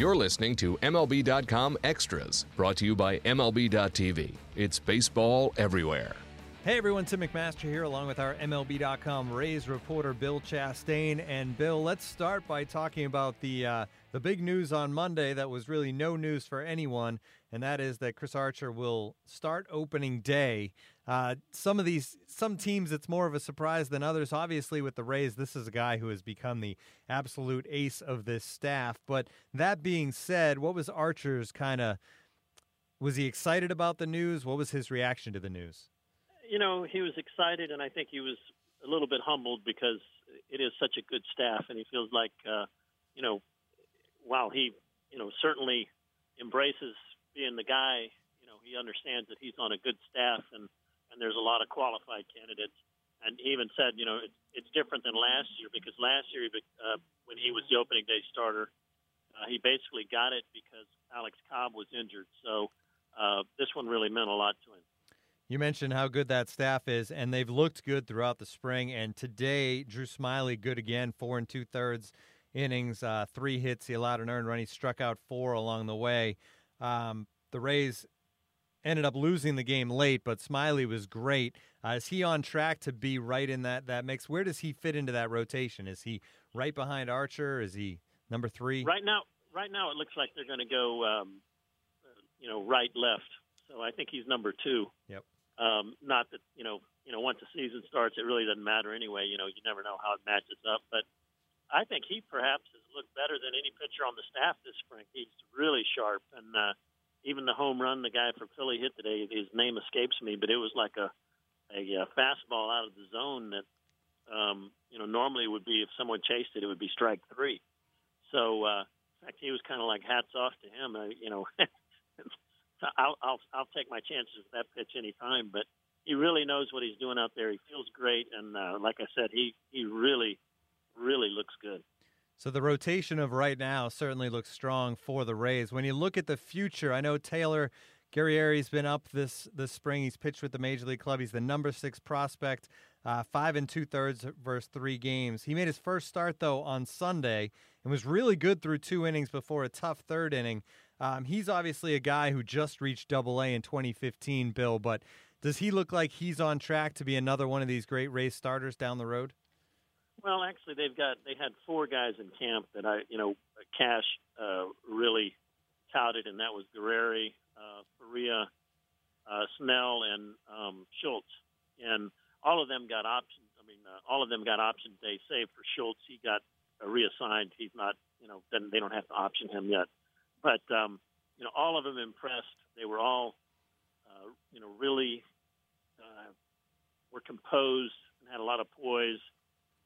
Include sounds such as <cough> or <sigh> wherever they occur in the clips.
You're listening to MLB.com Extras, brought to you by MLB.tv. It's baseball everywhere. Hey everyone, Tim McMaster here, along with our MLB.com Rays reporter Bill Chastain. And Bill, let's start by talking about the uh, the big news on Monday that was really no news for anyone, and that is that Chris Archer will start opening day. Uh, some of these, some teams, it's more of a surprise than others. Obviously, with the Rays, this is a guy who has become the absolute ace of this staff. But that being said, what was Archer's kind of? Was he excited about the news? What was his reaction to the news? you know, he was excited, and I think he was a little bit humbled because it is such a good staff, and he feels like, uh, you know, while he, you know, certainly embraces being the guy, you know, he understands that he's on a good staff, and and there's a lot of qualified candidates. And he even said, you know, it's it's different than last year because last year, uh, when he was the opening day starter, uh, he basically got it because Alex Cobb was injured. So uh, this one really meant a lot to him. You mentioned how good that staff is, and they've looked good throughout the spring. And today, Drew Smyly good again, four and two thirds innings, uh, three hits. He allowed an earned run. He struck out four along the way. Um, the Rays ended up losing the game late, but Smyly was great. Uh, is he on track to be right in that that mix? Where does he fit into that rotation? Is he right behind Archer? Is he number three? Right now, right now it looks like they're going to go, um, you know, right left. So I think he's number two. Yep. Um, not that you know, you know, once the season starts, it really doesn't matter anyway. You know, you never know how it matches up. But I think he perhaps has looked better than any pitcher on the staff this spring. He's really sharp, and uh, even the home run the guy from Philly hit today, his name escapes me, but it was like a a, a fastball out of the zone that um, you know normally would be if someone chased it, it would be strike three. So uh, in fact, he was kind of like hats off to him. Uh, you know, <laughs> I'll, I'll I'll take my chances with that pitch anytime. But he really knows what he's doing out there. He feels great, and uh, like I said, he he really really looks good. So the rotation of right now certainly looks strong for the Rays. When you look at the future, I know Taylor Guerrieri's been up this this spring. He's pitched with the major league club. He's the number six prospect, uh, five and two thirds versus three games. He made his first start though on Sunday and was really good through two innings before a tough third inning. Um, he's obviously a guy who just reached Double A in 2015, Bill. But does he look like he's on track to be another one of these great Rays starters down the road? Well, actually, they've got they had four guys in camp that I, you know, Cash uh, really touted, and that was Guerrieri, uh, Faria, uh, Snell, and um, Schultz, and all of them got options. I mean, uh, all of them got options. They save for Schultz. He got uh, reassigned. He's not, you know, then they don't have to option him yet. But um, you know, all of them impressed. They were all, uh, you know, really uh, were composed and had a lot of poise,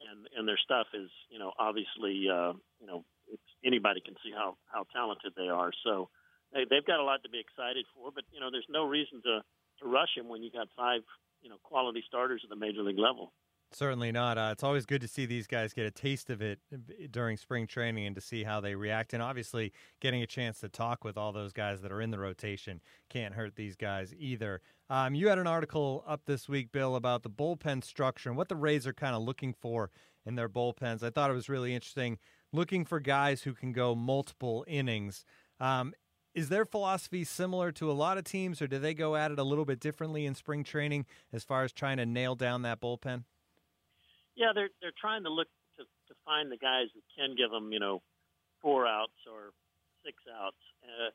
and and their stuff is, you know, obviously, uh, you know, anybody can see how how talented they are. So they, they've got a lot to be excited for. But you know, there's no reason to to rush him when you got five, you know, quality starters at the major league level. Certainly not. Uh, it's always good to see these guys get a taste of it during spring training and to see how they react. And obviously, getting a chance to talk with all those guys that are in the rotation can't hurt these guys either. Um, you had an article up this week, Bill, about the bullpen structure and what the Rays are kind of looking for in their bullpens. I thought it was really interesting looking for guys who can go multiple innings. Um, is their philosophy similar to a lot of teams, or do they go at it a little bit differently in spring training as far as trying to nail down that bullpen? Yeah, they're they're trying to look to to find the guys that can give them, you know, four outs or six outs, uh,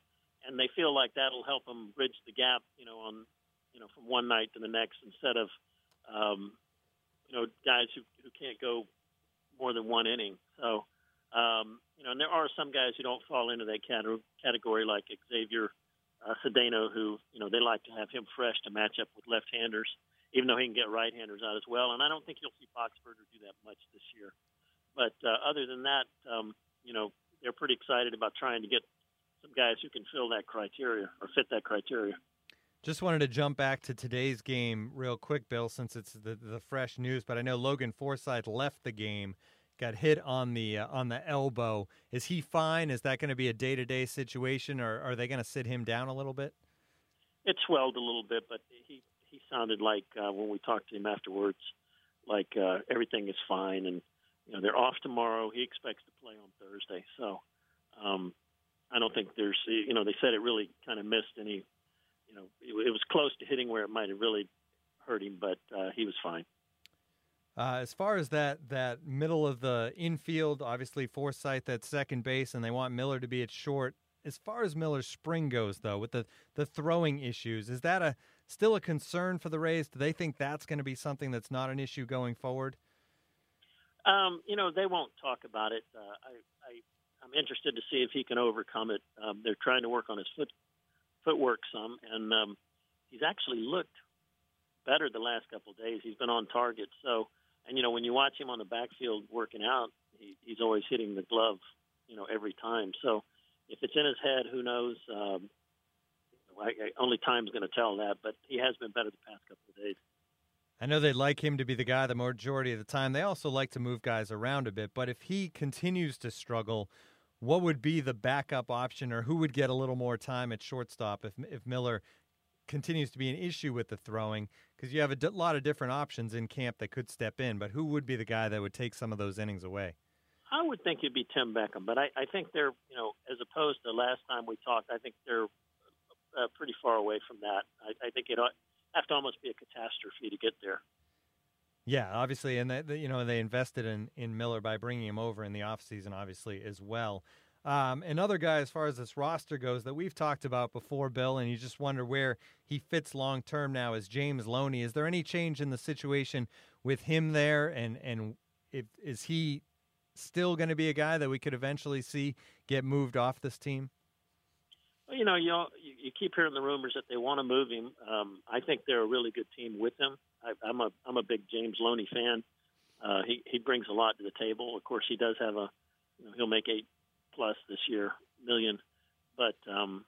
and they feel like that'll help them bridge the gap, you know, on you know from one night to the next instead of, um, you know, guys who who can't go more than one inning. So, um, you know, and there are some guys who don't fall into that category, like Xavier uh, Cedeno, who you know they like to have him fresh to match up with left-handers even though he can get right-handers out as well. And I don't think you'll see Boxberger do that much this year. But uh, other than that, um, you know, they're pretty excited about trying to get some guys who can fill that criteria or fit that criteria. Just wanted to jump back to today's game real quick, Bill, since it's the, the fresh news. But I know Logan Forsythe left the game, got hit on the uh, on the elbow. Is he fine? Is that going to be a day to day situation, or are they going to sit him down a little bit? It swelled a little bit, but he he sounded like uh, when we talked to him afterwards, like uh, everything is fine, and you know they're off tomorrow. He expects to play on Thursday, so um, I don't think there's you know they said it really kind of missed any you know it, it was close to hitting where it might have really hurt him, but uh, he was fine. Uh, as far as that that middle of the infield, obviously Forsythe at second base, and they want Miller to be at short. As far as Miller's spring goes, though, with the the throwing issues, is that a still a concern for the Rays? Do they think that's going to be something that's not an issue going forward? Um, you know, they won't talk about it. Uh, I, I'm interested to see if he can overcome it. Um, they're trying to work on his foot footwork some, and um, he's actually looked better the last couple of days. He's been on target, so and you know, when you watch him on the backfield working out, he, he's always hitting the glove, you know, every time. So if it's in his head, who knows? Um, I, I, only time's going to tell that. But he has been better the past couple of days. I know they'd like him to be the guy the majority of the time. They also like to move guys around a bit. But if he continues to struggle, what would be the backup option, or who would get a little more time at shortstop if if Miller continues to be an issue with the throwing because you have a d- lot of different options in camp that could step in. But who would be the guy that would take some of those innings away? I would think it'd be Tim Beckham, but I, I think they're you know as opposed to last time we talked, I think they're uh, pretty far away from that. I, I think it ought have to almost be a catastrophe to get there. Yeah, obviously, and they, you know they invested in in Miller by bringing him over in the offseason, obviously as well. Um, another guy, as far as this roster goes, that we've talked about before, Bill, and you just wonder where he fits long term now is James Loney. Is there any change in the situation with him there, and and if, is he still going to be a guy that we could eventually see get moved off this team? Well, you know, you all you keep hearing the rumors that they want to move him. Um, I think they're a really good team with him. I, I'm a I'm a big James Loney fan. Uh, he he brings a lot to the table. Of course, he does have a you know, he'll make eight plus this year million. But um,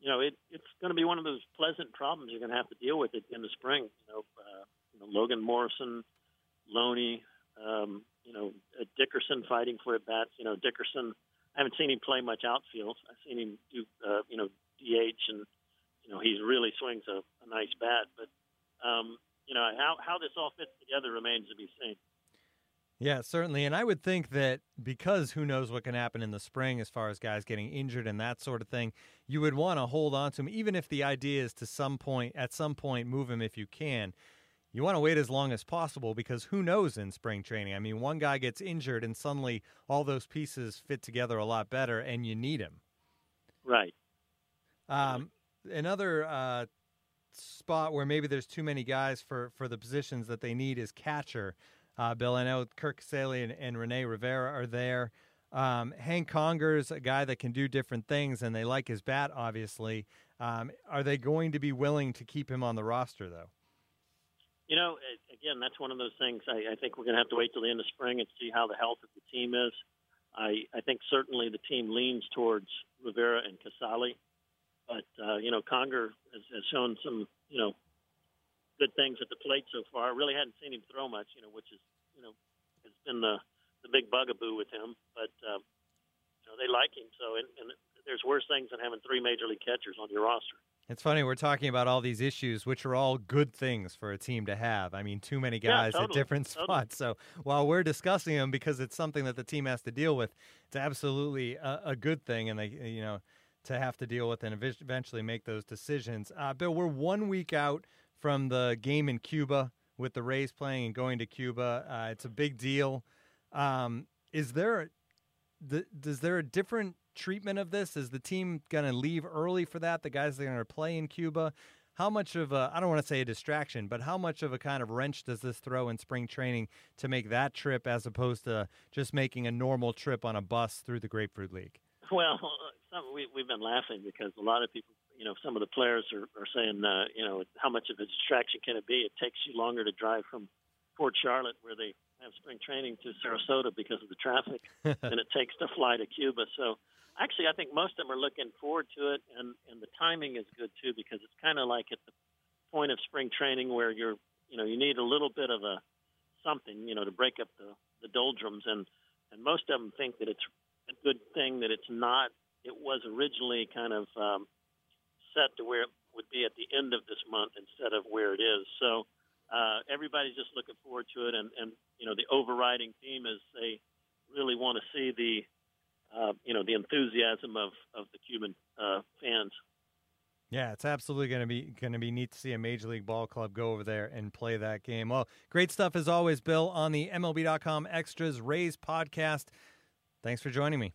you know, it, it's going to be one of those pleasant problems you're going to have to deal with it in the spring. You know, uh, you know Logan Morrison, Loney, um, you know, uh, Dickerson fighting for at bats. You know, Dickerson. I haven't seen him play much outfield. I've seen him do, uh, you know, DH, and you know, he really swings a, a nice bat. But um, you know, how how this all fits together remains to be seen. Yeah, certainly. And I would think that because who knows what can happen in the spring as far as guys getting injured and that sort of thing, you would want to hold on to him, even if the idea is to some point, at some point, move him if you can. You want to wait as long as possible because who knows in spring training? I mean, one guy gets injured and suddenly all those pieces fit together a lot better and you need him. Right. Um, another uh, spot where maybe there's too many guys for, for the positions that they need is catcher. Uh, Bill, I know Curt Casali and, and Rene Rivera are there. Um, Hank Conger's a guy that can do different things, and they like his bat, obviously. Um, are they going to be willing to keep him on the roster, though? You know, again, that's one of those things. I, I think we're going to have to wait till the end of spring and see how the health of the team is. I, I think certainly the team leans towards Rivera and Casali, but uh, you know, Conger has, has shown some, you know, good things at the plate so far. I really hadn't seen him throw much, you know, which is you know has been the the big bugaboo with him. But um, you know they like him, so and, and there's worse things than having three major league catchers on your roster. It's funny we're talking about all these issues, which are all good things for a team to have. I mean, too many guys yeah, totally, at different <laughs> totally. spots. So while we're discussing them because it's something that the team has to deal with, it's absolutely a, a good thing, and they you know to have to deal with and eventually make those decisions. Uh, Bill, we're one week out from the game in Cuba with the Rays playing and going to Cuba. Uh, it's a big deal. Um, is there, the, is there a different treatment of this? Is the team going to leave early for that? The guys that are going to play in Cuba. How much of a, I don't want to say a distraction, but how much of a kind of wrench does this throw in spring training to make that trip as opposed to just making a normal trip on a bus through the Grapefruit League? Well, <laughs> some, we, we've been laughing because a lot of people you know, some of the players are, are saying, uh, you know, how much of a distraction can it be? It takes you longer to drive from Port Charlotte, where they have spring training, to Sarasota because of the traffic <laughs> than it takes to fly to Cuba. So, actually, I think most of them are looking forward to it, and and the timing is good too because it's kind of like at the point of spring training where you're, you know, you need a little bit of a something, you know, to break up the the doldrums, and and most of them think that it's a good thing that it's not. It was originally kind of um, set to where it would be at the end of this month instead of where it is. So uh, everybody's just looking forward to it, and, and you know the overriding theme is they really want to see the uh, you know the enthusiasm of of the Cuban uh, fans. Yeah, it's absolutely going to be going to be neat to see a major league ball club go over there and play that game. Well, great stuff as always, Bill, on the MLB.com Extras Rays podcast. Thanks for joining me.